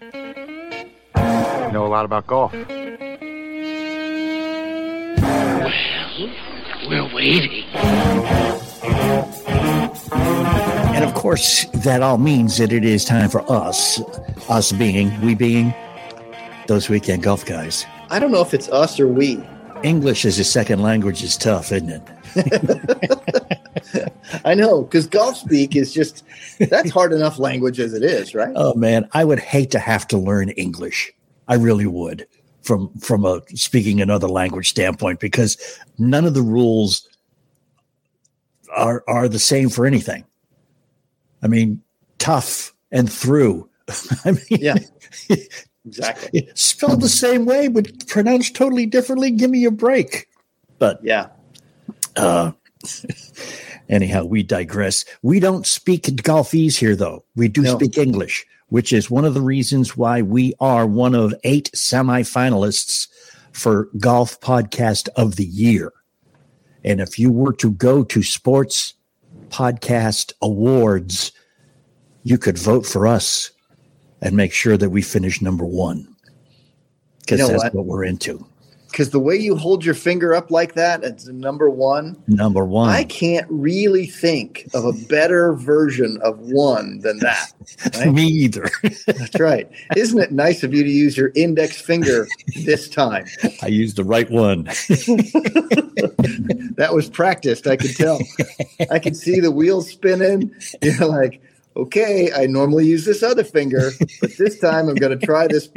You know a lot about golf. Well, we're waiting. And of course, that all means that it is time for us, us being, we being those weekend golf guys. I don't know if it's us or we. English as a second language is tough, isn't it? I know, because golf speak is just that's hard enough language as it is, right? Oh man, I would hate to have to learn English. I really would from from a speaking another language standpoint because none of the rules are are the same for anything. I mean, tough and through. I mean, yeah, exactly. Spelled the same way, but pronounced totally differently. Give me a break. But yeah. Uh, anyhow, we digress. We don't speak golfese here, though. We do no. speak English, which is one of the reasons why we are one of eight semifinalists for Golf Podcast of the Year. And if you were to go to Sports Podcast Awards, you could vote for us and make sure that we finish number one because you know that's what? what we're into because the way you hold your finger up like that, it's number one. Number one. I can't really think of a better version of one than that. Right? Me either. That's right. Isn't it nice of you to use your index finger this time? I used the right one. that was practiced. I could tell. I could see the wheels spinning. You're like, okay, I normally use this other finger, but this time I'm going to try this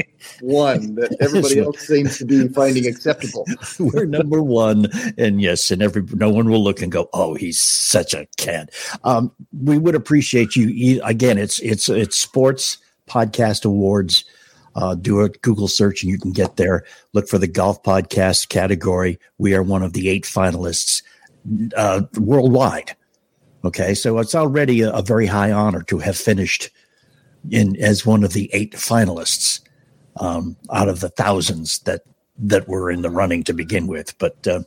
one that everybody else seems to be finding acceptable. We're number one, and yes, and every no one will look and go, "Oh, he's such a cad." Um, we would appreciate you again. It's it's it's sports podcast awards. Uh, do a Google search and you can get there. Look for the golf podcast category. We are one of the eight finalists uh, worldwide. Okay, so it's already a, a, very high honor to have finished in as one of the eight finalists um, out of the thousands that that were in the running to begin with. But uh,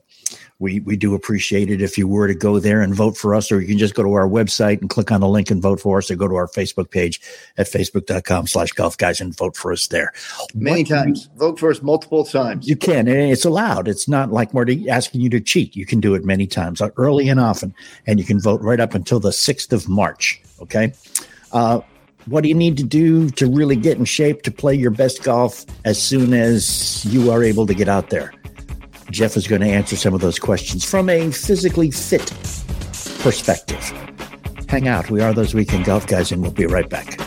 we we do appreciate it if you were to go there and vote for us, or you can just go to our website and click on the link and vote for us, or go to our Facebook page at facebook.com slash golf guys and vote for us there. Many what, times. Vote for us multiple times. You can. and It's allowed. It's not like we're asking you to cheat. You can do it many times, uh, early and often, and you can vote right up until the 6th of March. Okay. Uh, what do you need to do to really get in shape to play your best golf as soon as you are able to get out there? Jeff is going to answer some of those questions from a physically fit perspective. Hang out. We are those weekend golf guys, and we'll be right back.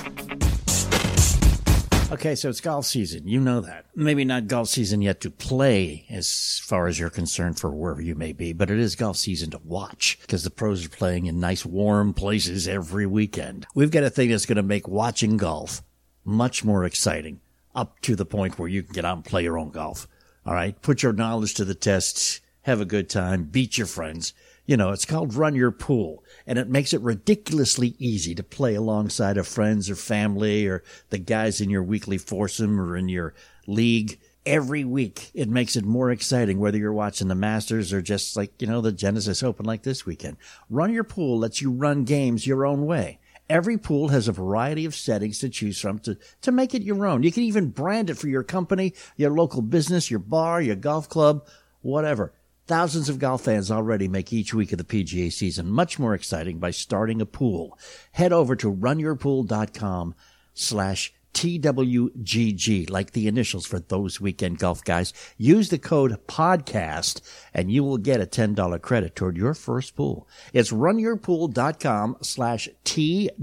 Okay, so it's golf season. You know that. Maybe not golf season yet to play as far as you're concerned for wherever you may be, but it is golf season to watch because the pros are playing in nice warm places every weekend. We've got a thing that's going to make watching golf much more exciting up to the point where you can get out and play your own golf. All right. Put your knowledge to the test. Have a good time. Beat your friends. You know, it's called Run Your Pool and it makes it ridiculously easy to play alongside of friends or family or the guys in your weekly foursome or in your league every week. It makes it more exciting whether you're watching the Masters or just like, you know, the Genesis Open like this weekend. Run Your Pool lets you run games your own way. Every pool has a variety of settings to choose from to, to make it your own. You can even brand it for your company, your local business, your bar, your golf club, whatever. Thousands of golf fans already make each week of the PGA season much more exciting by starting a pool. Head over to runyourpool.com slash TWGG, like the initials for those weekend golf guys. Use the code podcast and you will get a $10 credit toward your first pool. It's runyourpool.com slash TWGG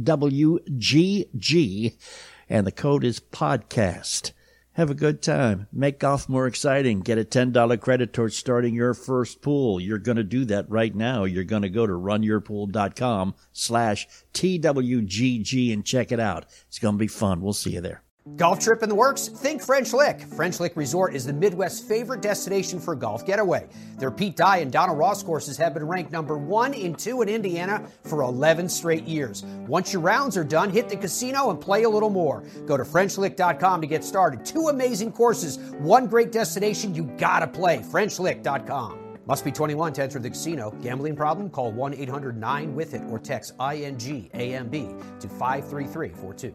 and the code is podcast. Have a good time. Make golf more exciting. Get a $10 credit towards starting your first pool. You're going to do that right now. You're going to go to runyourpool.com slash TWGG and check it out. It's going to be fun. We'll see you there. Golf trip in the works? Think French Lick. French Lick Resort is the Midwest's favorite destination for golf getaway. Their Pete Dye and Donald Ross courses have been ranked number one and two in Indiana for 11 straight years. Once your rounds are done, hit the casino and play a little more. Go to FrenchLick.com to get started. Two amazing courses, one great destination you gotta play. FrenchLick.com. Must be 21 to enter the casino. Gambling problem? Call 1 800 9 with it or text ING AMB to 53342.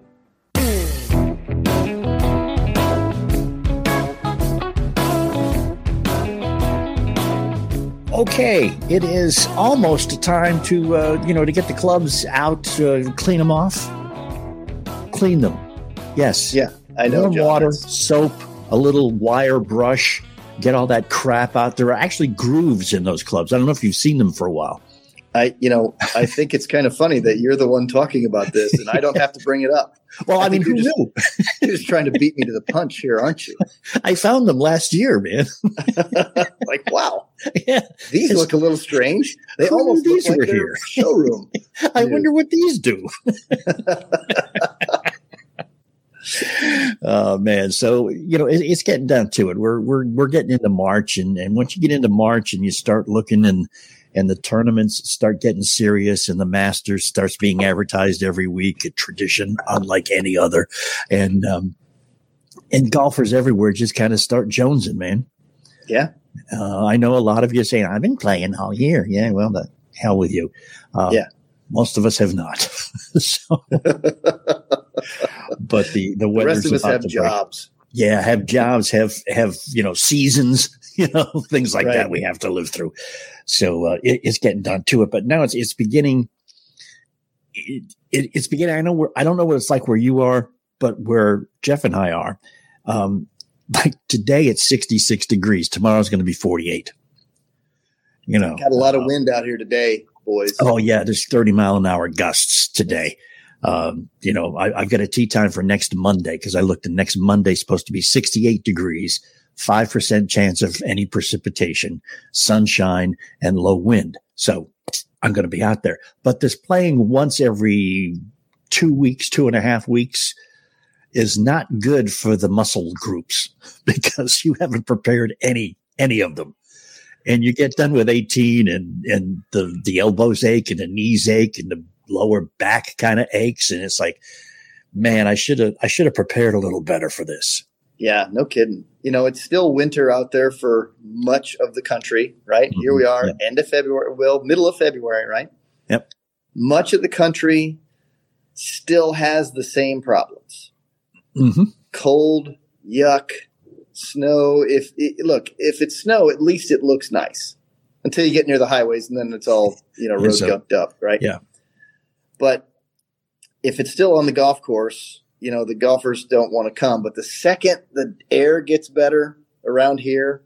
Okay, it is almost time to uh, you know to get the clubs out, uh, clean them off, clean them. Yes. Yeah, I know. Warm John. water, soap, a little wire brush. Get all that crap out. There are actually grooves in those clubs. I don't know if you've seen them for a while. I, you know, I think it's kind of funny that you're the one talking about this, and I don't have to bring it up. Well, I, I mean, who you're knew? You're just trying to beat me to the punch here, aren't you? I found them last year, man. like, wow, yeah, these look a little strange. They almost look these like were here? showroom. I Dude. wonder what these do. oh man, so you know it, it's getting down to it. We're we're we're getting into March, and and once you get into March and you start looking and and the tournaments start getting serious, and the Masters starts being advertised every week, a tradition unlike any other, and um, and golfers everywhere just kind of start jonesing, man. Yeah, Uh, I know a lot of you saying, I've been playing all year. Yeah, well, the hell with you. Uh, Yeah. Most of us have not. so, but the, the the rest of us have jobs. break. Yeah, have jobs, have, have, you know, seasons, you know, things like Right. that we have to live through. So, uh, it, it's getting done to it, but now it's, it's beginning. It, it, it's beginning. I know where, I don't know what it's like where you are, but where Jeff and I are, um, like today it's 66 degrees. Tomorrow's going to be 48. You know, Got a lot of uh, wind out here today, boys. Oh yeah, there's 30 mile an hour gusts today. Um, you know, I, I've got a tea time for next Monday because I looked and next Monday's supposed to be 68 degrees, 5% chance of any precipitation, sunshine and low wind. So I'm going to be out there, but this playing once every two weeks, two and a half weeks is not good for the muscle groups because you haven't prepared any, any of them and you get done with 18 and, and the, the elbows ache and the knees ache and the lower back kind of aches. And it's like, man, I should have, I should have prepared a little better for this. Yeah, no kidding. You know, it's still winter out there for much of the country, right? Here we are, Yep. end of February, well, middle of February, right? Yep. Much of the country still has the same problems. Mm-hmm. Cold, yuck, snow. If it, look, if it's snow, at least it looks nice until you get near the highways, and then it's all you know road gunked up, right? Yeah. But if it's still on the golf course, you know the golfers don't want to come. But the second the air gets better around here,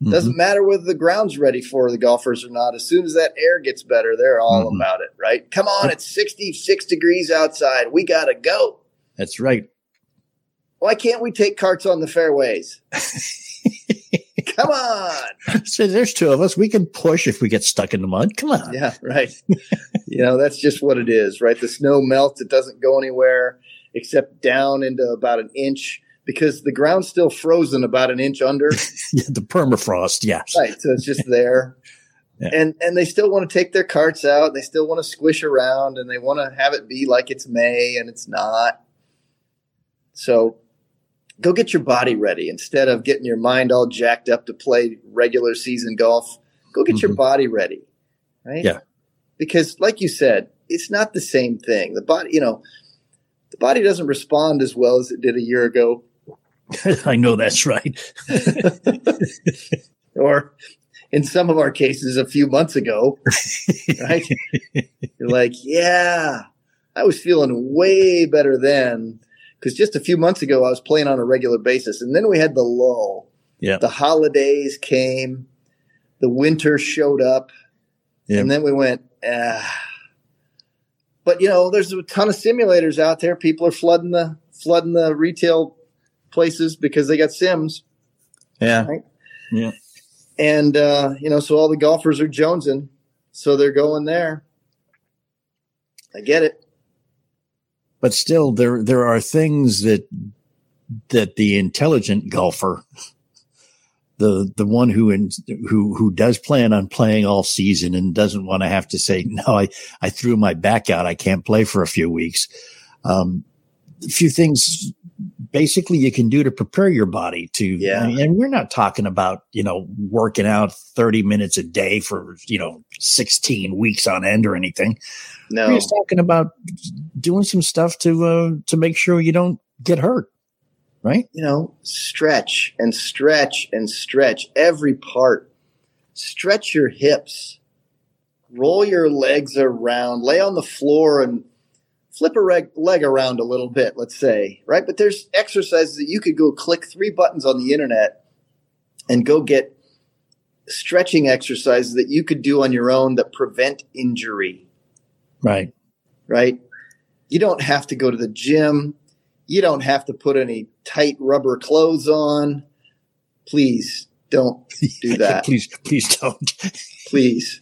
Mm-hmm. doesn't matter whether the ground's ready for the golfers or not. As soon as that air gets better, they're all Mhm. about it, right? Come on, it's 66 degrees outside. We got to go. That's right. Why can't we take carts on the fairways? Come on. So there's two of us. We can push if we get stuck in the mud. Come on. Yeah, right. you know, that's just what it is, right? The snow melts, it doesn't go anywhere except down into about an inch because the ground's still frozen about an inch under. Yeah, the permafrost. Yes. right. So it's just there. Yeah. And and they still want to take their carts out. They still want to squish around and they want to have it be like it's May and it's not. So go get your body ready instead of getting your mind all jacked up to play regular season golf. Go get your Mhm. body ready. Right? Yeah. Because like you said, it's not the same thing. The body, you know, the body doesn't respond as well as it did a year ago I know that's right. or in some of our cases a few months ago, right? You're like, yeah, I was feeling way better then because just a few months ago I was playing on a regular basis, and then we had the lull. Yeah. the holidays came, the winter showed up, Yeah. and then we went. Ah. But you know, there's a ton of simulators out there. People are flooding the flooding the retail places because they got sims. Yeah. Right. Yeah. And uh, you know, so all the golfers are jonesing, so they're going there. I get it. But still, there there are things that that the intelligent golfer, the the one who in, who who does plan on playing all season and doesn't want to have to say no, I I threw my back out, I can't play for a few weeks. Um, a few things basically you can do to prepare your body to Yeah. and we're not talking about you know working out 30 minutes a day for you know 16 weeks on end or anything No, we're just talking about doing some stuff to uh, to make sure you don't get hurt, right? you know, stretch and stretch and stretch every part. stretch your hips, roll your legs around, lay on the floor and flip a reg- leg around a little bit, let's say, right? But there's exercises that you could go click three buttons on the internet and go get stretching exercises that you could do on your own that prevent injury. Right. Right. You don't have to go to the gym. You don't have to put any tight rubber clothes on. Please don't do that. please, please don't. please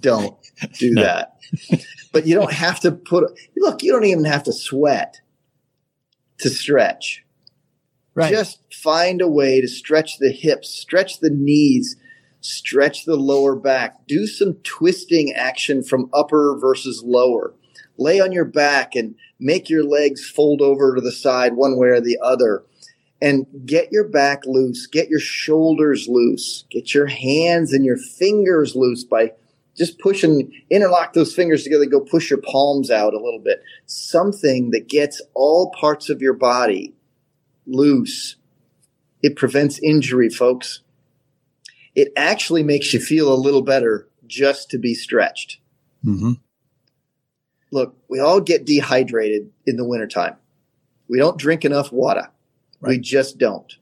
don't do No. that. But you don't have to put, look, you don't even have to sweat to stretch. Right. Just find a way to stretch the hips, stretch the knees, stretch the lower back. Do some twisting action from upper versus lower. Lay on your back and make your legs fold over to the side one way or the other. And get your back loose, get your shoulders loose, get your hands and your fingers loose by just pushing, interlock those fingers together, go push your palms out a little bit. Something that gets all parts of your body loose. It prevents injury, folks. It actually makes you feel a little better just to be stretched. Mm-hmm. Look, we all get dehydrated in the wintertime. We don't drink enough water. We just don't.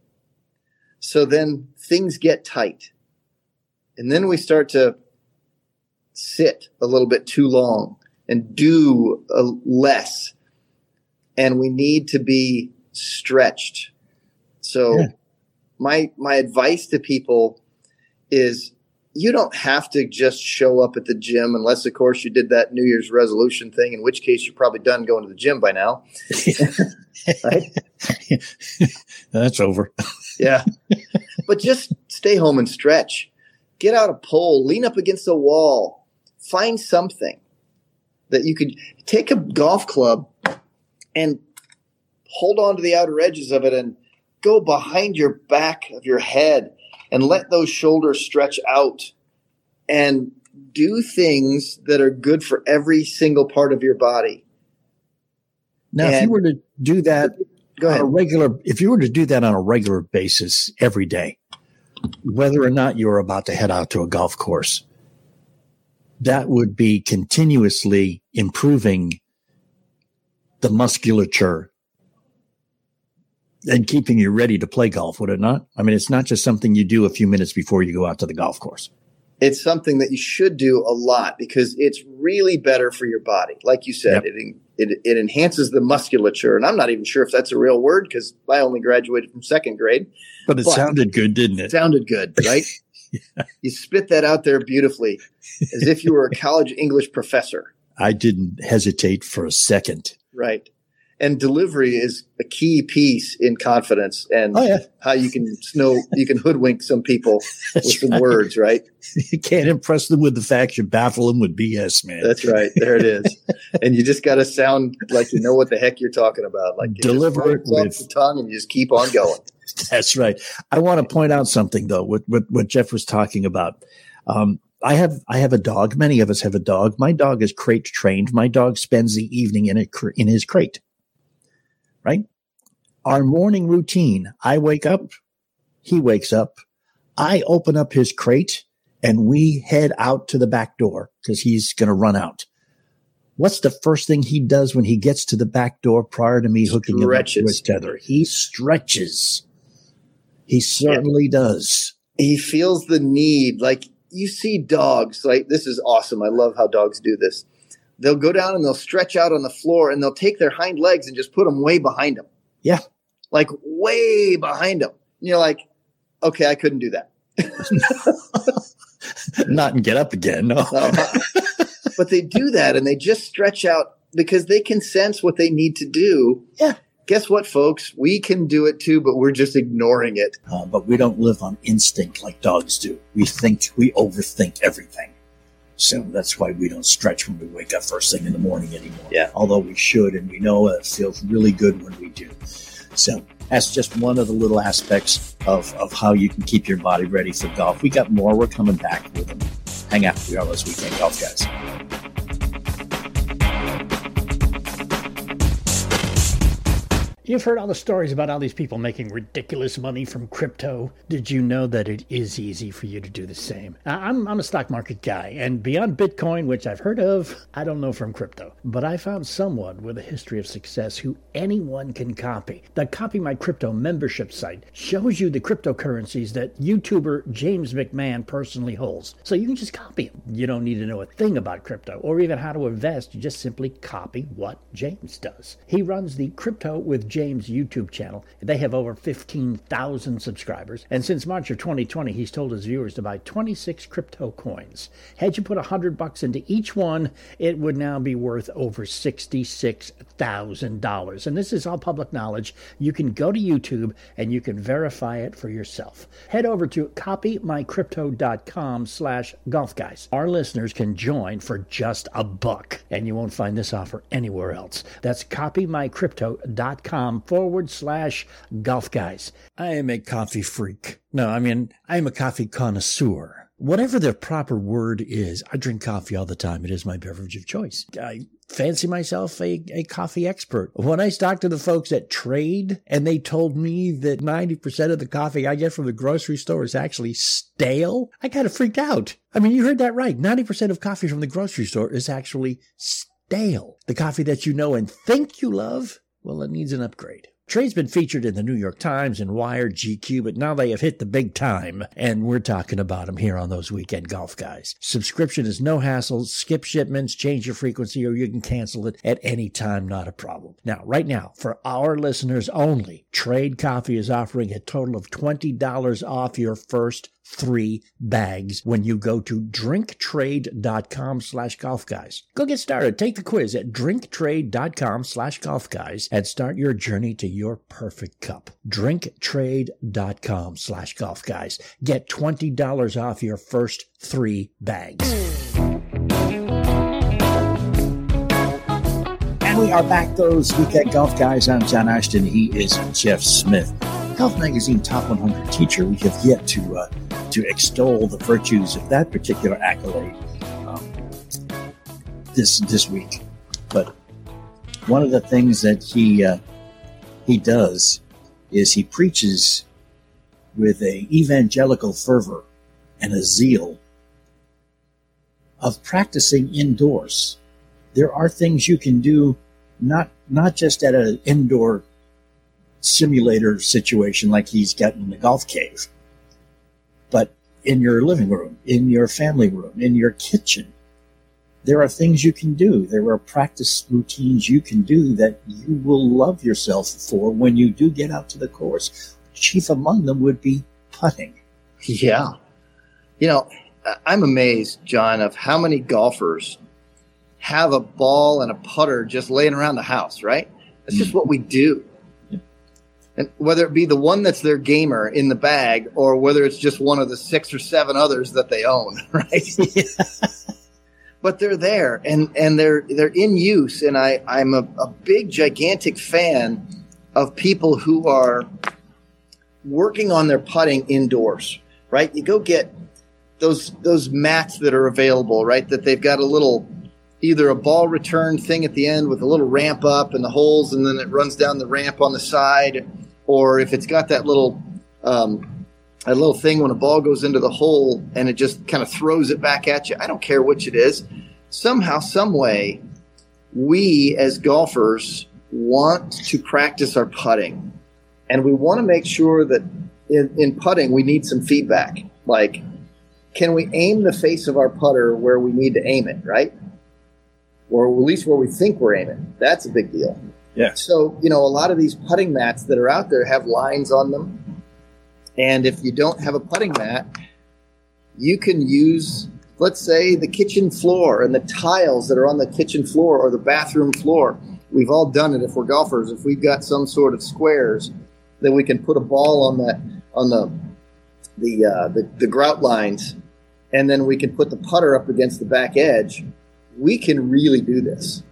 So then things get tight. And then we start to sit a little bit too long and do less. And we need to be stretched. So Yeah. my my advice to people is you don't have to just show up at the gym unless of course you did that New Year's resolution thing, in which case you're probably done going to the gym by now. Right? That's over. Yeah. but just stay home and stretch. Get out a pole, lean up against a wall, find something that you could take a golf club and hold on to the outer edges of it and go behind your back of your head and let those shoulders stretch out and do things that are good for every single part of your body. Now, if you were to do that Go on a regular, if you were to do that on a regular basis every day, whether or not you're about to head out to a golf course, that would be continuously improving the musculature and keeping you ready to play golf, would it not? I mean, it's not just something you do a few minutes before you go out to the golf course. it's something that you should do a lot because it's really better for your body. Like you said, Yep. it, it it enhances the musculature, and I'm not even sure if that's a real word because I only graduated from second grade. But it But- sounded good, didn't It it? sounded good, right? You spit that out there beautifully, as if you were a college English professor, I didn't hesitate for a second. right? And delivery is a key piece in confidence and Oh, yeah. how you can snow you can hoodwink some people with some right. words, right? You can't impress them with the facts. You baffle them with BS, man. That's right. There it is. and you just got to sound like you know what the heck you're talking about. Like Deliver it with- the tongue and you just keep on going. That's right. I want to point out something though. What what, what Jeff was talking about. Um, I have I have a dog. Many of us have a dog. My dog is crate trained. My dog spends the evening in a cr- in his crate. Right. Our morning routine. I wake up. He wakes up. I open up his crate and we head out to the back door because he's going to run out. What's the first thing he does when he gets to the back door prior to me hooking him up to his tether? He stretches. He certainly does. He feels the need. Like you see dogs, like this is awesome. I love how dogs do this. They'll go down and they'll stretch out on the floor and they'll take their hind legs and just put them way behind them. Yeah. Like way behind them. And you're like, okay, I couldn't do that. Not and get up again. No. Uh-huh. but they do that and they just stretch out because they can sense what they need to do. Yeah. Guess what, folks? We can do it too, but we're just ignoring it. Uh, but we don't live on instinct like dogs do. We think, we overthink everything. So that's why we don't stretch when we wake up first thing in the morning anymore. Yeah. Although we should, and we know it feels really good when we do. So that's just one of the little aspects of, of how you can keep your body ready for golf. We got more. We're coming back with them. Hang out. We are those weekend golf guys. You've heard all the stories about all these people making ridiculous money from crypto. Did you know that it is easy for you to do the same? I'm, I'm a stock market guy, and beyond Bitcoin, which I've heard of, I don't know from crypto. But I found someone with a history of success who anyone can copy. The Copy My Crypto membership site shows you the cryptocurrencies that YouTuber James McMahon personally holds. So you can just copy. You don't need to know a thing about crypto or even how to invest. You just simply copy what James does. He runs the Crypto with James YouTube channel. They have over 15,000 subscribers. And since March of 2020, he's told his viewers to buy 26 crypto coins. Had you put 100 bucks into each one, it would now be worth over $66,000. And this is all public knowledge. You can go to YouTube and you can verify it for yourself. Head over to copymycrypto.com slash golf guys. Our listeners can join for just a buck, and you won't find this offer anywhere else. That's copymycrypto.com forward slash golf guys. I am a coffee freak. No, I mean, I'm a coffee connoisseur whatever the proper word is, I drink coffee all the time. It is my beverage of choice. I fancy myself a, a coffee expert. When I talked to the folks at Trade and they told me that 90% of the coffee I get from the grocery store is actually stale, I kind of freaked out. I mean, you heard that right. 90% of coffee from the grocery store is actually stale. The coffee that you know and think you love, well, it needs an upgrade. Trade's been featured in the New York Times and Wired GQ, but now they have hit the big time, and we're talking about them here on those weekend golf guys. Subscription is no hassle, skip shipments, change your frequency, or you can cancel it at any time, not a problem. Now, right now, for our listeners only, Trade Coffee is offering a total of $20 off your first three bags when you go to drinktrade.com slash golf guys. Go get started. Take the quiz at drinktrade.com slash golf guys and start your journey to your perfect cup. Drinktrade.com slash golf guys. Get $20 off your first three bags. And we are back those weekend golf guys. I'm John Ashton. He is Jeff Smith. Golf Magazine Top 100 teacher. We have yet to uh, to extol the virtues of that particular accolade um, this this week. But one of the things that he uh, he does is he preaches with a evangelical fervor and a zeal of practicing indoors. There are things you can do not not just at an indoor simulator situation like he's got in the golf cave, but in your living room, in your family room, in your kitchen. There are things you can do. There are practice routines you can do that you will love yourself for when you do get out to the course. Chief among them would be putting. Yeah. You know, I'm amazed, John, of how many golfers have a ball and a putter just laying around the house, right? That's just mm. what we do and whether it be the one that's their gamer in the bag or whether it's just one of the six or seven others that they own, right? but they're there and and they're they're in use, and I I'm a, a big gigantic fan of people who are working on their putting indoors, right? You go get those those mats that are available, right? That they've got a little either a ball return thing at the end with a little ramp up and the holes, and then it runs down the ramp on the side, or if it's got that little um, a little thing when a ball goes into the hole and it just kind of throws it back at you. I don't care which it is. Somehow, some way, we as golfers want to practice our putting, and we want to make sure that in, in putting we need some feedback. Like, can we aim the face of our putter where we need to aim it, right? or at least where we think we're aiming. That's a big deal. Yeah. So, you know, a lot of these putting mats that are out there have lines on them. And if you don't have a putting mat, you can use, let's say, the kitchen floor and the tiles that are on the kitchen floor or the bathroom floor. We've all done it if we're golfers. If we've got some sort of squares, then we can put a ball on that on the the uh, the, the grout lines, and then we can put the putter up against the back edge we can really do this.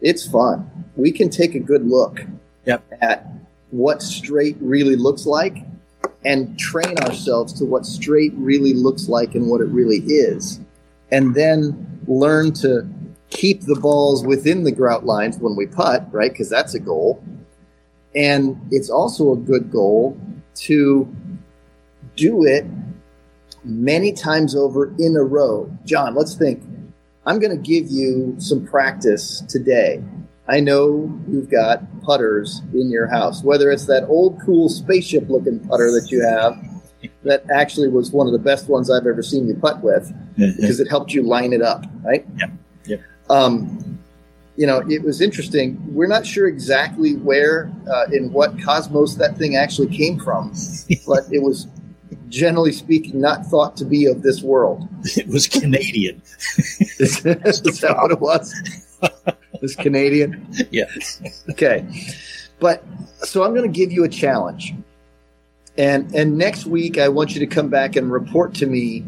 It's fun. We can take a good look yep. at what straight really looks like and train ourselves to what straight really looks like and what it really is. And then learn to keep the balls within the grout lines when we putt, right? Because that's a goal. And it's also a good goal to do it many times over in a row. John, let's think. I'm going to give you some practice today. I know you've got putters in your house, whether it's that old cool spaceship looking putter that you have that actually was one of the best ones I've ever seen you putt with because it helped you line it up, right? Yep. Yep. Um, you know, it was interesting. We're not sure exactly where, uh, in what cosmos that thing actually came from, but it was generally speaking not thought to be of this world. It was Canadian. Is, is that what it was? It was Canadian? Yeah. Okay. But so I'm going to give you a challenge. And and next week I want you to come back and report to me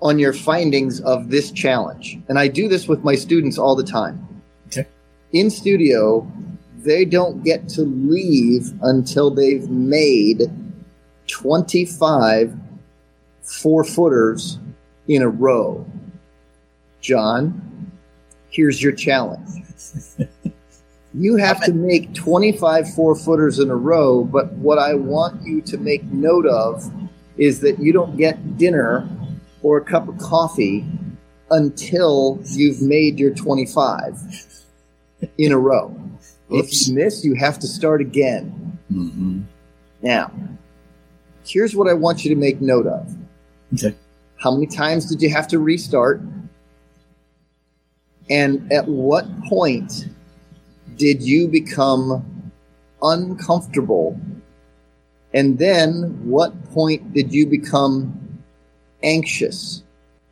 on your findings of this challenge. And I do this with my students all the time. Okay. In studio, they don't get to leave until they've made 25 four footers in a row. John, here's your challenge. You have to make 25 four footers in a row, but what I want you to make note of is that you don't get dinner or a cup of coffee until you've made your 25 in a row. If you miss, you have to start again. hmm Now, here's what I want you to make note of. Okay. How many times did you have to restart? And at what point did you become uncomfortable? And then what point did you become anxious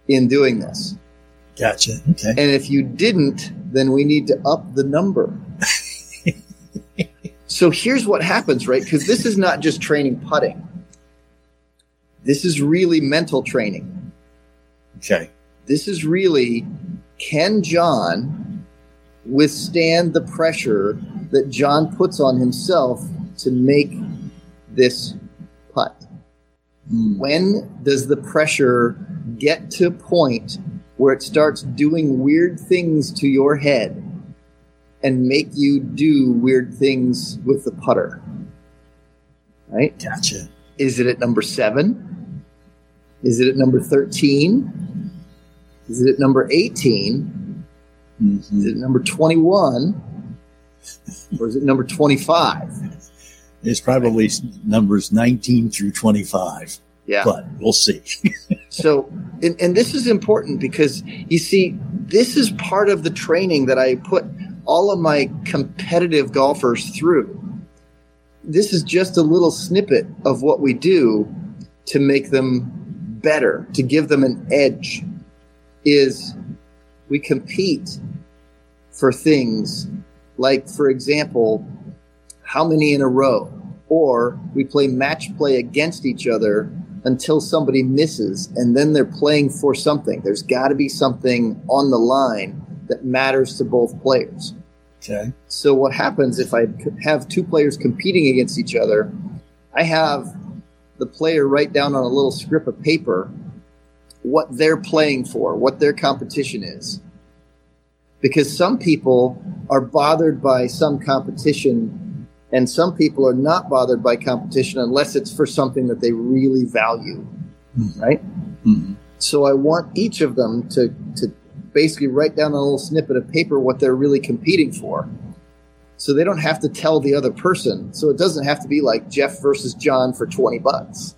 in doing this? Gotcha. Okay. And if you didn't, then we need to up the number. so here's what happens, right? Because this is not just training putting. This is really mental training. Okay. This is really can John withstand the pressure that John puts on himself to make this putt? Mm. when does the pressure get to a point where it starts doing weird things to your head and make you do weird things with the putter? Right? Gotcha. Is it at number seven? Is it at number 13? Is it at number 18? hmm Is it number 21? Or is it number 25? It's probably numbers 19 through 25, Yeah. but we'll see. So, and, and this is important because you see, this is part of the training that I put all of my competitive golfers through. This is just a little snippet of what we do to make them better, to give them an edge. Is we compete for things like, for example, how many in a row, or we play match play against each other until somebody misses and then they're playing for something. There's got to be something on the line that matters to both players. Okay. So what happens if I have two players competing against each other? I have the player write down on a little strip of paper what they're playing for, what their competition is. Because some people are bothered by some competition and some people are not bothered by competition unless it's for something that they really value, right? Mhm. So I want each of them to, to basically write down on a little snippet of paper what they're really competing for. So they don't have to tell the other person. So it doesn't have to be like Jeff versus John for 20 bucks.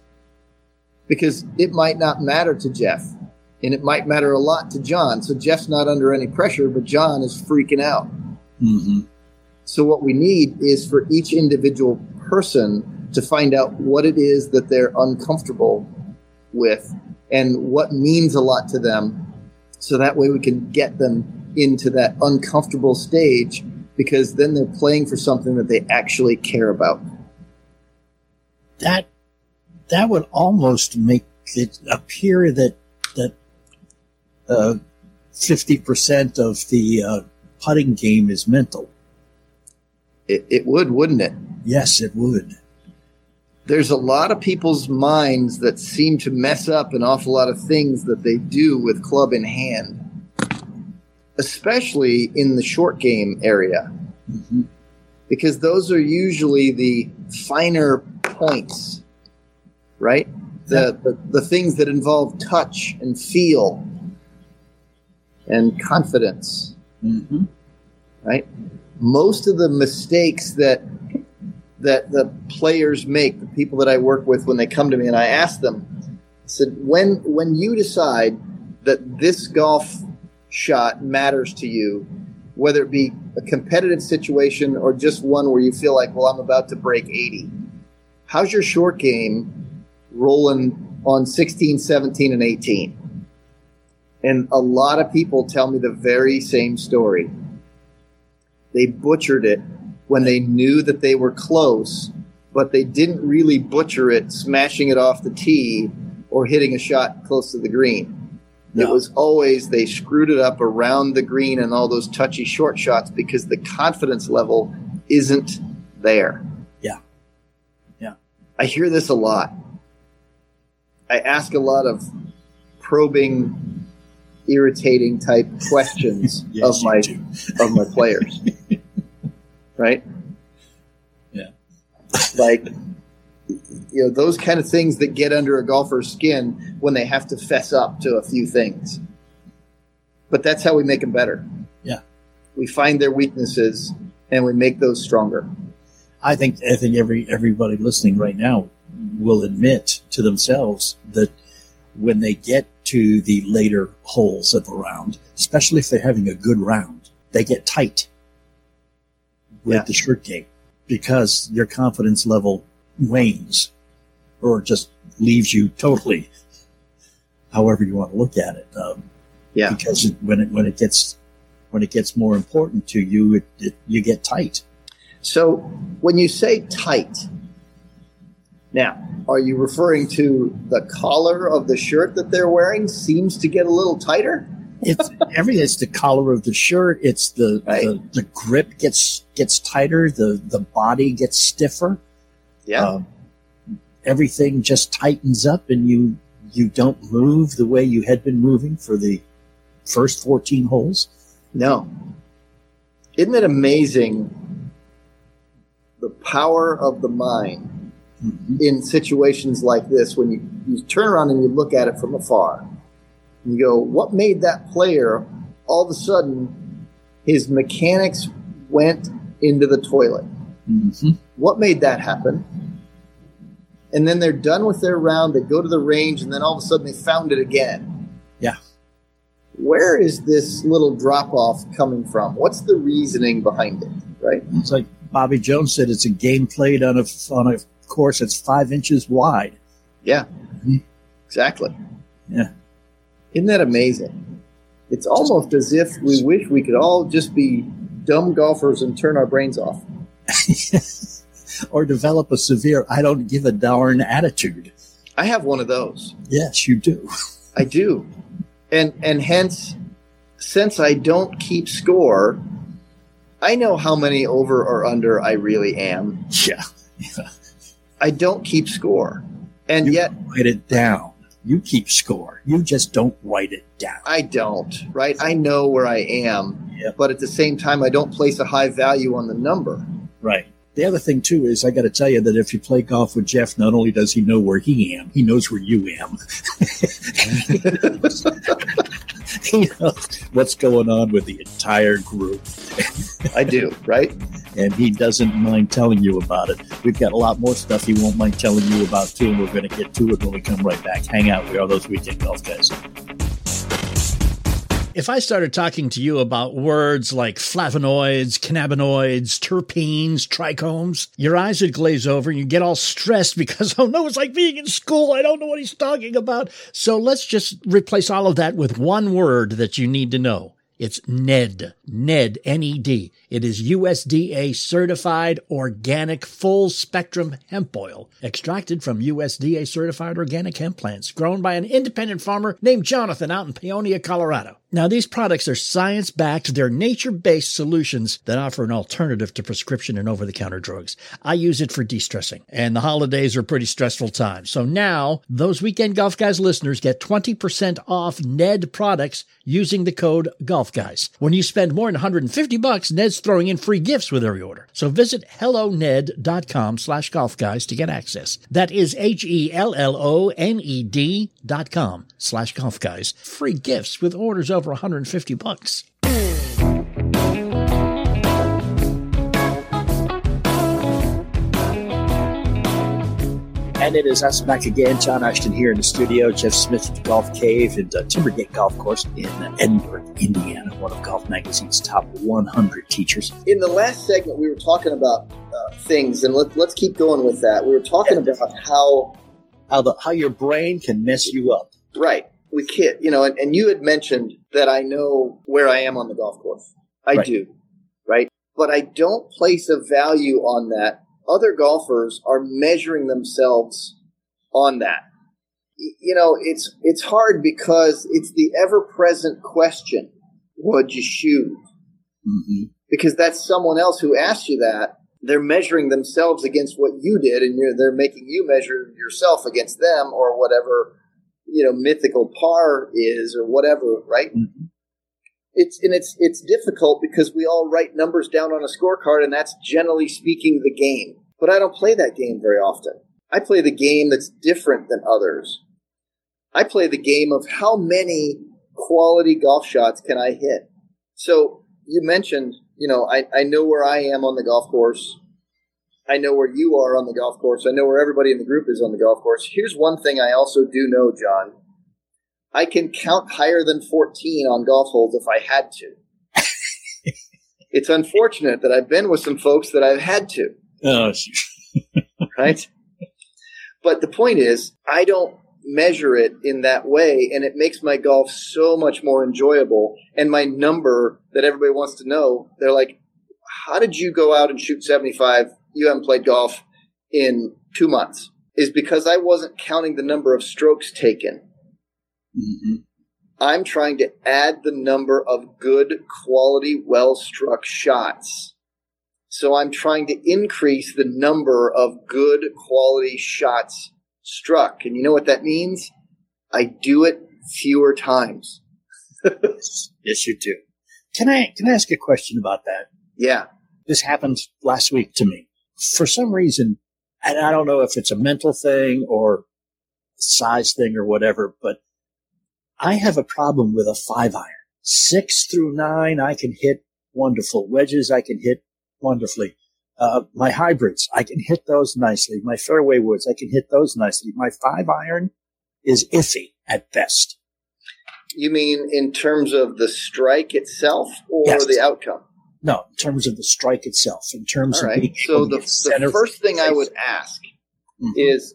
Because it might not matter to Jeff and it might matter a lot to John. So Jeff's not under any pressure, but John is freaking out. hmm So what we need is for each individual person to find out what it is that they're uncomfortable with and what means a lot to them. So that way we can get them into that uncomfortable stage because then they're playing for something that they actually care about. That that would almost make it appear that that uh, fifty percent of the uh, putting game is mental. It, it would, wouldn't it? Yes, it would. There's a lot of people's minds that seem to mess up an awful lot of things that they do with club in hand, especially in the short game area. hmm because those are usually the finer points, right? The, the, the things that involve touch and feel and confidence, Mm-hmm. right? Most of the mistakes that that the players make, the people that I work with when they come to me and I ask them, I said, when when you decide that this golf shot matters to you, whether it be a competitive situation or just one where you feel like, well, I'm about to break 80. How's your short game rolling on 16, 17, and 18? And a lot of people tell me the very same story. They butchered it when they knew that they were close, but they didn't really butcher it, smashing it off the tee or hitting a shot close to the green. It was always they screwed it up around the green and all those touchy short shots because the confidence level isn't there. Yeah. Yeah. I hear this a lot. I ask a lot of probing, irritating type questions Yes, of my of my players. right? Yeah. Like you know, those kind of things that get under a golfer's skin when they have to fess up to a few things. But that's how we make them better. Yeah. We find their weaknesses and we make those stronger. I think I think every everybody listening right now will admit to themselves that when they get to the later holes of the round, especially if they're having a good round, they get tight with Yeah. the short game because your confidence level wanes or just leaves you totally however you want to look at it. Um, Yeah. because it, when it when it gets when it gets more important to you, it, it, you get tight. So when you say tight, now, are you referring to the collar of the shirt that they're wearing seems to get a little tighter? It's everything. It's the collar of the shirt. It's the, Right. the the grip gets gets tighter. The the body gets stiffer. Yeah. Um, everything just tightens up, and you you don't move the way you had been moving for the first fourteen holes. No. Isn't it amazing the power of the mind Mhm. in situations like this when you, you turn around and you look at it from afar you go, what made that player all of a sudden his mechanics went into the toilet? Mhm. What made that happen? And then they're done with their round, they go to the range, and then all of a sudden they found it again. Yeah. Where is this little drop off coming from? What's the reasoning behind it? Right? It's like Bobby Jones said. It's a game played on a on a course that's five inches wide. Yeah. Mhm. Exactly. Yeah. Isn't that amazing? It's almost as if we wish we could all just be dumb golfers and turn our brains off. or develop a severe I don't give a darn attitude. I have one of those. Yes, you do. I do. And and hence since I don't keep score, I know how many over or under I really am. Yeah. I don't keep score. And You yet write it down. You keep score. You just don't write it down. I don't, right? I know where I am, Yep. but at the same time I don't place a high value on the number. Right. The other thing too is I got to tell you that if you play golf with Jeff, not only does he know where he am, he knows where you am. he knows what's going on with the entire group, I do, right? and he doesn't mind telling you about it. We've got a lot more stuff he won't mind telling you about too, and we're going to get to it when we come right back. Hang out. We are those weekend golf guys. If I started talking to you about words like flavonoids, cannabinoids, terpenes, trichomes, your eyes would glaze over and you get all stressed because, oh no, it's like being in school. I don't know what he's talking about. So let's just replace all of that with one word that you need to know. It's NED. NED, N-E-D. It is USDA certified organic full spectrum hemp oil extracted from USDA certified organic hemp plants grown by an independent farmer named Jonathan out in Paonia, Colorado. Now, these products are science backed. They're nature based solutions that offer an alternative to prescription and over the counter drugs. I use it for de stressing, and the holidays are pretty stressful times. So now, those Weekend Golf Guys listeners get 20% off Ned products using the code Golf Guys. When you spend more than 150 bucks, Ned's throwing in free gifts with every order. So visit helloned.com slash golf guys to get access. That is H-E-L-L-O-N-E-D dot com slash golf guys. Free gifts with orders over 150 bucks. And it is us back again, John Ashton here in the studio, Jeff Smith at the Golf Cave and uh, Timbergate Golf Course in Edinburgh, Indiana, one of Golf Magazine's top 100 teachers. In the last segment, we were talking about uh, things, and let, let's keep going with that. We were talking Yeah. about how How the how your brain can mess you up. Right. We can't, you know, and, and you had mentioned that I know where I am on the golf course. I Right. do. Right. But I don't place a value on that. Other golfers are measuring themselves on that. You know, it's, it's hard because it's the ever present question. Would you shoot? Mm-hmm. Because that's someone else who asked you that. They're measuring themselves against what you did and you're, they're making you measure yourself against them or whatever you know mythical par is or whatever right? Mhm. it's and it's it's difficult because we all write numbers down on a scorecard and that's generally speaking the game. But i don't play that game very often. I play the game that's different than others. I play the game of how many quality golf shots can i hit? So you mentioned you know i, I know where i am on the golf course I know where you are on the golf course. I know where everybody in the group is on the golf course. Here's one thing I also do know, John. I can count higher than 14 on golf holes if I had to. it's unfortunate that I've been with some folks that I've had to, Oh, right? But the point is, I don't measure it in that way, and it makes my golf so much more enjoyable. And my number that everybody wants to know, they're like, how did you go out and shoot 75? You haven't played golf in two months. Is because I wasn't counting the number of strokes taken. hmm I'm trying to add the number of good quality, well struck shots. So I'm trying to increase the number of good quality shots struck. And you know what that means? I do it fewer times. yes, you do. Can I can I ask a question about that? Yeah. This happened last week to me. For some reason, and I don't know if it's a mental thing or size thing or whatever, but I have a problem with a five iron. Six through nine, I can hit wonderful. Wedges, I can hit wonderfully. Uh, my hybrids, I can hit those nicely. My fairway woods, I can hit those nicely. My five iron is iffy at best. You mean in terms of the strike itself or Yes. the outcome? No, in terms of the strike itself, in terms All of right. being So the, the first thing I would ask Mhm. is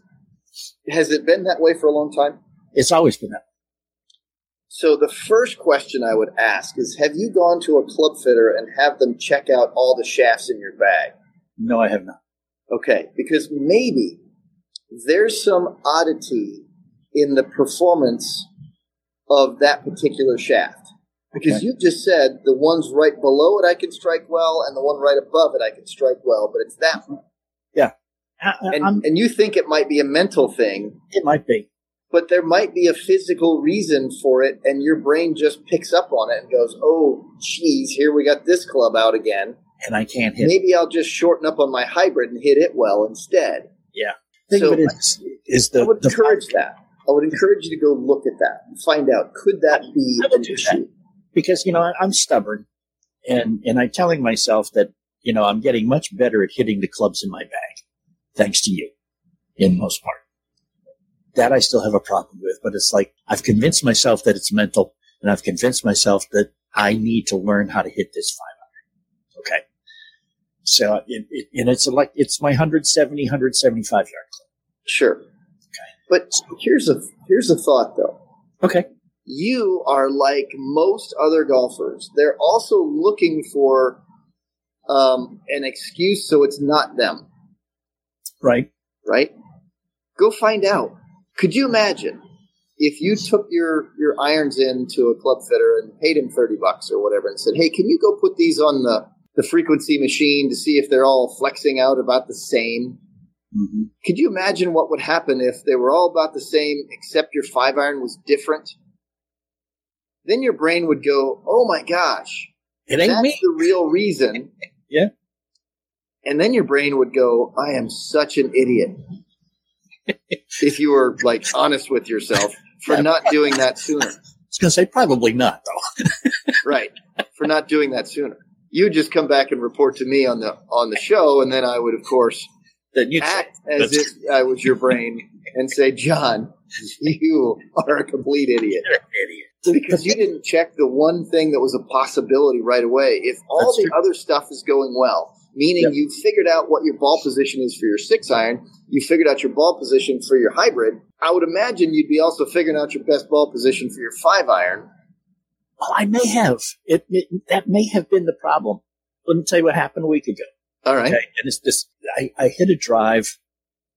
has it been that way for a long time? it's always been that. So the first question I would ask is have you gone to a club fitter and have them check out all the shafts in your bag? No, I have not. Okay, because maybe there's some oddity in the performance of that particular shaft. Because Okay. you just said the ones right below it I can strike well, and the one right above it I can strike well, but it's that one. I, uh, uh, And, and you think it might be a mental thing, it might be. but there might be a physical reason for it, and your brain just picks up on it and goes, oh, geez, here we got this club out again. and I can't hit. Maybe I'll just shorten up on my hybrid and hit it well instead. Think so of it is the I would the encourage that. I would encourage you to go look at that and find out could that be I will an do issue? Because you know I'm stubborn, and and I'm telling myself that you know I'm getting much better at hitting the clubs in my bag, thanks to you, in most part. That I still have a problem with, but it's like I've convinced myself that it's mental, and I've convinced myself that I need to learn how to hit this five iron. Okay. So, it, it, and it's like, it's my 170, 175 yard club. Sure. Okay. But here's a here's a thought though. Okay. You are like most other golfers. They're also looking for um, an excuse so it's not them, Right. right? Go find out. Could you imagine if you took your your irons in to a club fitter and paid him 30 bucks or whatever and said, "Hey, can you go put these on the the frequency machine to see if they're all flexing out about the same?" hmm Could you imagine what would happen if they were all about the same except your 5 iron was different? Then your brain would go, "Oh my gosh, It ain't that's me. the real reason." Yeah. And then your brain would go, "I am such an idiot." if you were like honest with yourself for not doing that sooner. I was going to say probably not though. Right. For not doing that sooner. You just come back and report to me on the on the show, and then I would, of course, Then you act as if I was your brain and say, "John, you are a complete idiot because you didn't check the one thing that was a possibility right away." If all That's the true. other stuff is going well, meaning Yep. you figured out what your ball position is for your six iron, you figured out your ball position for your hybrid. I would imagine you'd be also figuring out your best ball position for your five iron. Well, I may have. It, it that may have been the problem. Let me tell you what happened a week ago. All right. Okay, and it's this. I, I hit a drive,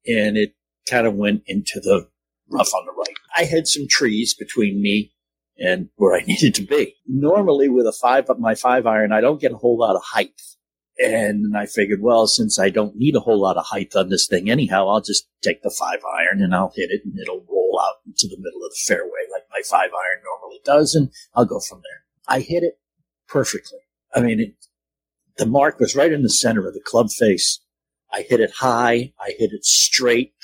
and it kind of went into the rough on the right. I had some trees between me and where I needed to be. Normally, with a five up my five iron, I don't get a whole lot of height. And I figured, well, since I don't need a whole lot of height on this thing anyhow, I'll just take the five iron and I'll hit it and it'll roll out into the middle of the fairway like my five iron normally does. And I'll go from there. I hit it perfectly. I mean, it, the mark was right in the center of the club face. I hit it high. I hit it straight,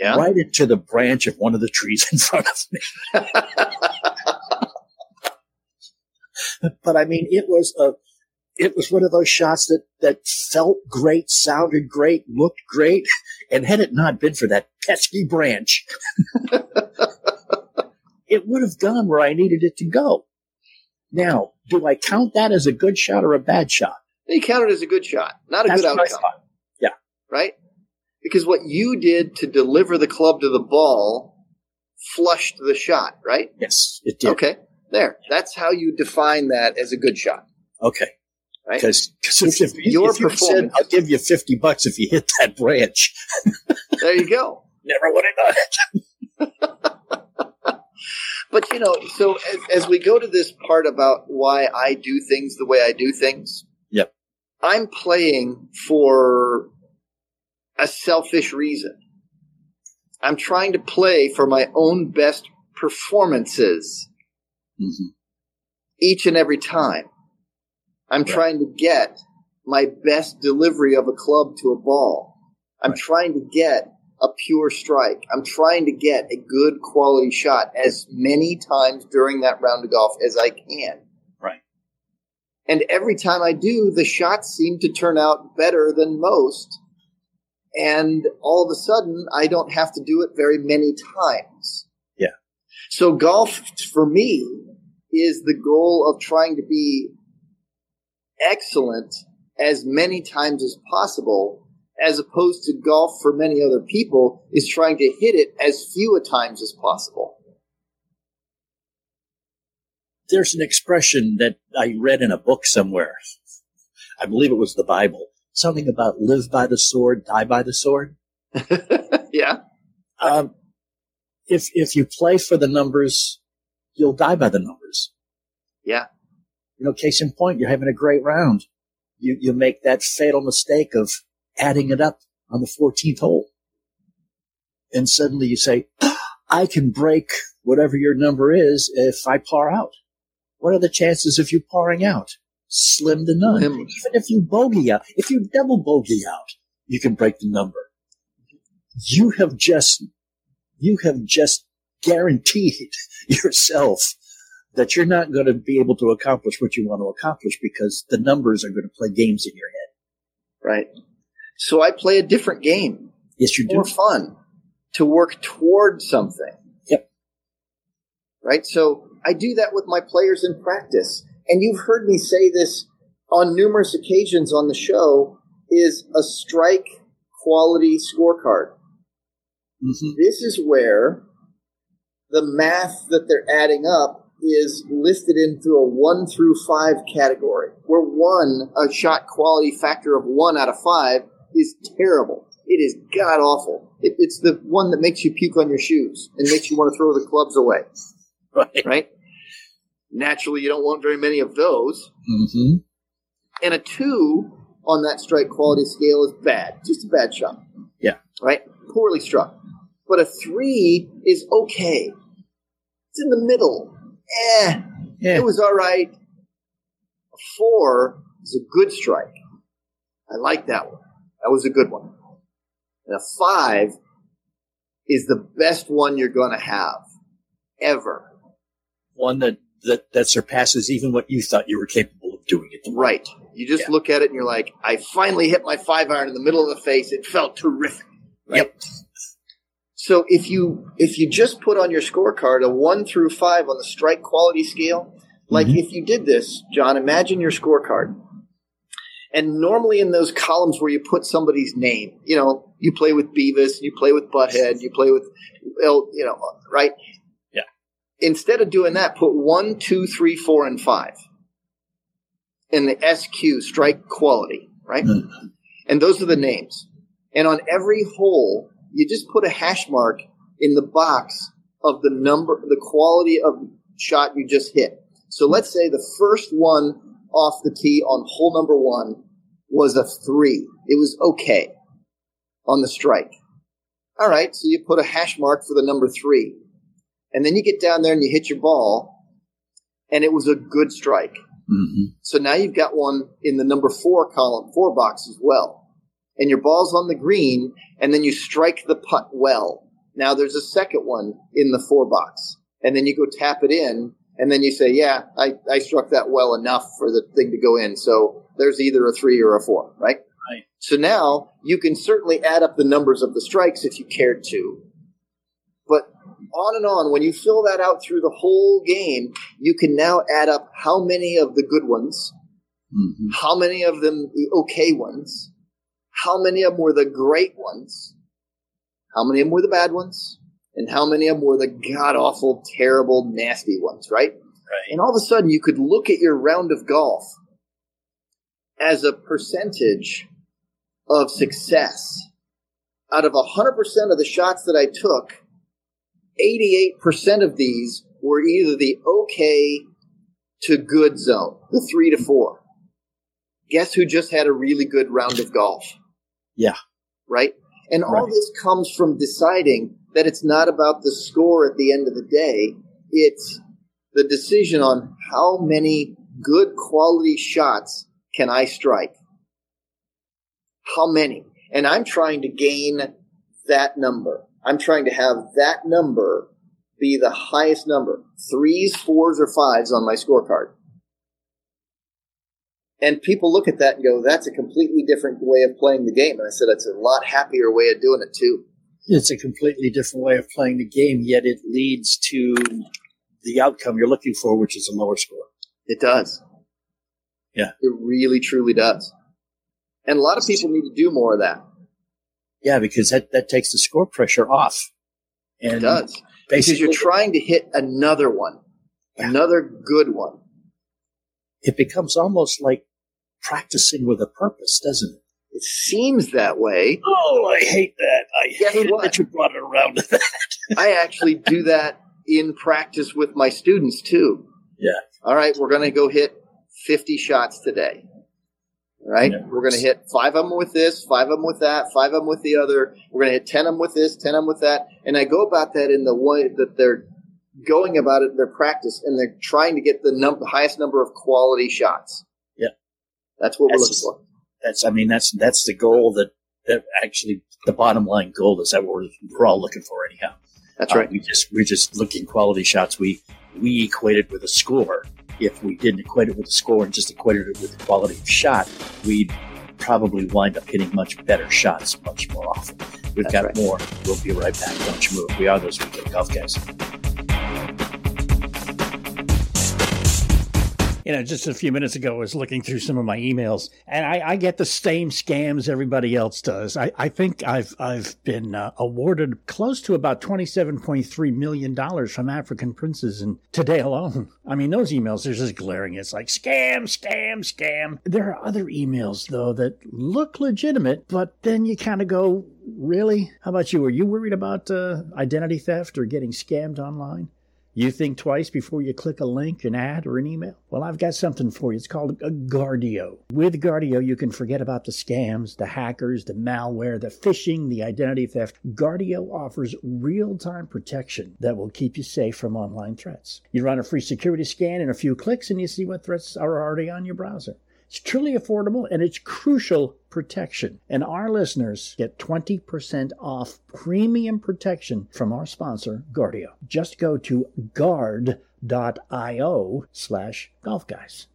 Yeah. right into the branch of one of the trees in front of me. but I mean, it was a, it was one of those shots that, that felt great, sounded great, looked great. And had it not been for that pesky branch, it would have gone where I needed it to go. Now, do I count that as a good shot or a bad shot? They count it as a good shot, not a That's good outcome, Yeah. right? Because what you did to deliver the club to the ball flushed the shot, right? Yes, it did. Okay, there. That's how you define that as a good shot, Okay. right? Because if, if, Your if you said, performance. I'll give you 50 bucks if you hit that branch, There you go. never would have done it. But you know, so as, as we go to this part about why I do things the way I do things, Yep. I'm playing for a selfish reason. I'm trying to play for my own best performances Mhm. each and every time. I'm trying to get my best delivery of a club to a ball. I'm trying to get a pure strike. I'm trying to get a good quality shot as many times during that round of golf as I can. Right. And every time I do, the shots seem to turn out better than most. And all of a sudden, I don't have to do it very many times. Yeah. So golf for me is the goal of trying to be excellent as many times as possible, as opposed to golf for many other people is trying to hit it as few a times as possible. There's an expression that I read in a book somewhere. I believe it was the Bible. Something about live by the sword, die by the sword. yeah. Um, if, if you play for the numbers, you'll die by the numbers. Yeah. You know, case in point, you're having a great round. You, you make that fatal mistake of adding it up on the 14th hole. And suddenly you say, I can break whatever your number is if I par out. What are the chances of you parring out? Slim to none. Even if you bogey out, if you double bogey out, you can break the number. You have just, you have just guaranteed yourself that you're not going to be able to accomplish what you want to accomplish because the numbers are going to play games in your head. Right. So I play a different game. Yes, you do. more fun to work toward something. Yep. Right? So I do that with my players in practice. And you've heard me say this on numerous occasions on the show is a strike quality scorecard. Mhm. This is where the math that they're adding up is listed into a one through five category, where one, a shot quality factor of one out of five, is terrible. It is god awful. It, it's the one that makes you puke on your shoes and makes you want to throw the clubs away. Right. Right? Naturally, you don't want very many of those. Mm-hmm. And a two on that strike quality scale is bad, just a bad shot. Yeah. Right? Poorly struck. But a three is okay. It's in the middle. Eh. Yeah. It was all right. A four is a good strike. I like that one. That was a good one. And a five is the best one you're going to have ever. One that, that, that surpasses even what you thought you were capable of doing it. Right. You just Yeah. look at it and you're like, I finally hit my five iron in the middle of the face. It felt terrific. Yep. So if you if you just put on your scorecard a one through five on the strike quality scale, like Mhm. if you did this, John, imagine your scorecard. And normally in those columns where you put somebody's name, you know, you play with Beavis, you play with Butthead, you play with, El- you know, right? Instead of doing that, put one, two, three, four, and five in the SQ strike quality, right? Mhm. And those are the names. And on every hole, you just put a hash mark in the box of the number, the quality of shot you just hit. So let's say the first one off the tee on hole number one was a three. It was okay on the strike. All right, so you put a hash mark for the number three. And then you get down there and you hit your ball, and it was a good strike. Mm-hmm. So now you've got one in the number four column, four box as well. And your ball's on the green, and then you strike the putt well. Now there's a second one in the four box. And then you go tap it in, and then you say, Yeah, I, I struck that well enough for the thing to go in. So there's either a three or a four, right? Right. So now you can certainly add up the numbers of the strikes if you cared to. On and on, when you fill that out through the whole game, you can now add up how many of the good ones, Mm-hmm. how many of them the okay ones, how many of them were the great ones, how many of them were the bad ones, and how many of them were the god awful, terrible, nasty ones, right? Right. And all of a sudden, you could look at your round of golf as a percentage of success. Out of 100% of the shots that I took, 88% of these were either the okay to good zone, the three to four. Guess who just had a really good round of golf? Yeah. Right? And all Right. this comes from deciding that it's not about the score at the end of the day. It's the decision on how many good quality shots can I strike? How many? And I'm trying to gain that number. I'm trying to have that number be the highest number. Threes, fours, or fives on my scorecard. And people look at that and go, that's a completely different way of playing the game. And I said, it's a lot happier way of doing it too. It's a completely different way of playing the game, yet it leads to the outcome you're looking for, which is a lower score. It does. Yeah. It really, truly does. And a lot of people need to do more of that. Yeah, because that, that takes the score pressure off. And It does. Because you're trying to hit another one, Yeah. another good one. it becomes almost like practicing with a purpose, doesn't it? It seems that way. Oh, I hate that. I Guess hate what? that you brought it around to that. I actually do that in practice with my students too. Yeah. All right, we're going to go hit 50 shots today. Right, Yeah. we're going to hit five of them with this, five of them with that, five of them with the other. We're going to hit 10 of them with this, 10 of them with that. And I go about that in the way that they're going about it in their practice and they're trying to get the, num- the highest number of quality shots. Yeah. That's what we're That's looking for. That's, I mean, that's, that's the goal that, that actually the bottom line goal is that we're, we're all looking for anyhow. That's Uh, right. we just, we're just looking quality shots. We, we equate it with a score. If we didn't equate it with the score and just equated it with the quality of shot, we'd probably wind up hitting much better shots much more often. We've That's got right. more. We'll be right back. Don't you move. We are those weekend golf guys. You know, just a few minutes ago, I was looking through some of my emails, and I, I get the same scams everybody else does. I, I think I've I've been uh, awarded close to about twenty seven point three million dollars from African princes, and today alone. I mean, those emails are just glaring. It's like scam, scam, scam. There are other emails though that look legitimate, but then you kind of go, Really? How about you? Are you worried about uh, identity theft or getting scammed online? You think twice before you click a link, an ad, or an email? Well, I've got something for you. It's called a Guardio. With Guardio, you can forget about the scams, the hackers, the malware, the phishing, the identity theft. Guardio offers real time protection that will keep you safe from online threats. You run a free security scan in a few clicks and you see what threats are already on your browser. It's truly affordable and it's crucial protection. And our listeners get 20% off premium protection from our sponsor, Guardio. Just go to guard.io slash golf guys.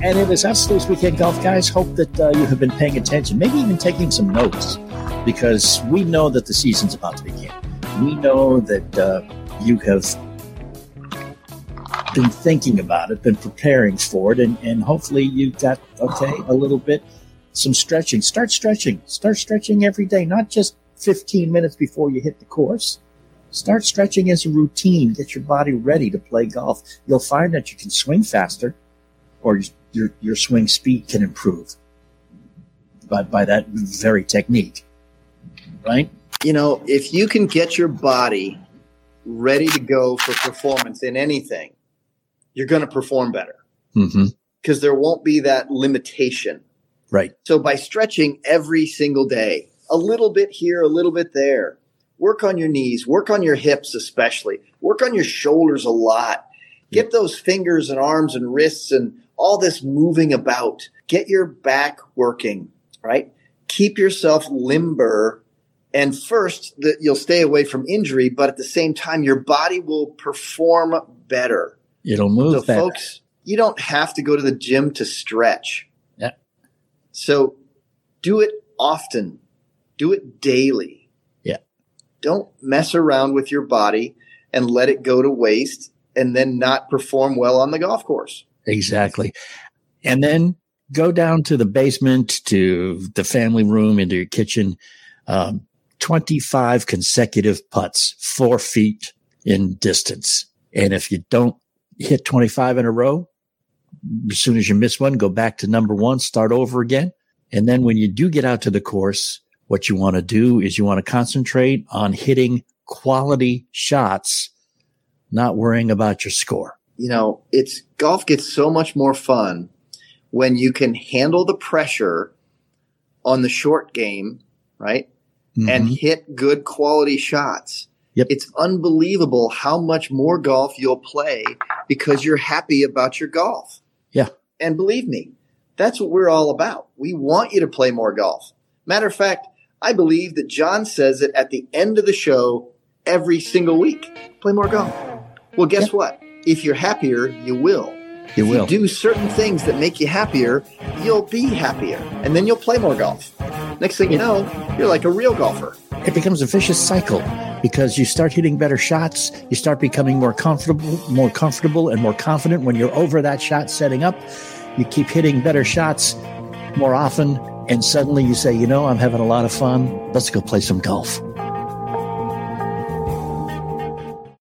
And it is us this weekend, golf guys. Hope that uh, you have been paying attention, maybe even taking some notes, because we know that the season's about to begin. We know that uh, you have been thinking about it, been preparing for it, and, and hopefully you've got, okay, a little bit, some stretching. Start stretching. Start stretching every day, not just 15 minutes before you hit the course. Start stretching as a routine. Get your body ready to play golf. You'll find that you can swing faster or your, your swing speed can improve by, by that very technique. Right? You know, if you can get your body ready to go for performance in anything, you're going to perform better because mm-hmm. there won't be that limitation. Right. So by stretching every single day, a little bit here, a little bit there, work on your knees, work on your hips, especially work on your shoulders a lot. Get those fingers and arms and wrists and all this moving about. Get your back working, right? Keep yourself limber. And first, that you'll stay away from injury, but at the same time, your body will perform better. It'll move. So, better. folks, you don't have to go to the gym to stretch. Yeah. So, do it often. Do it daily. Yeah. Don't mess around with your body and let it go to waste and then not perform well on the golf course. Exactly. And then go down to the basement, to the family room, into your kitchen. Um, 25 consecutive putts, four feet in distance. And if you don't hit 25 in a row, as soon as you miss one, go back to number one, start over again. And then when you do get out to the course, what you want to do is you want to concentrate on hitting quality shots, not worrying about your score. You know, it's golf gets so much more fun when you can handle the pressure on the short game, right? Mm-hmm. And hit good quality shots. Yep. It's unbelievable how much more golf you'll play because you're happy about your golf. Yeah. And believe me, that's what we're all about. We want you to play more golf. Matter of fact, I believe that John says it at the end of the show every single week. Play more golf. Well, guess Yep. what? If you're happier, you will. You if will. you do certain things that make you happier, you'll be happier. And then you'll play more golf. Next thing you know, you're like a real golfer. it becomes a vicious cycle because you start hitting better shots, you start becoming more comfortable, more comfortable and more confident when you're over that shot setting up. You keep hitting better shots more often and suddenly you say, "You know, I'm having a lot of fun. Let's go play some golf."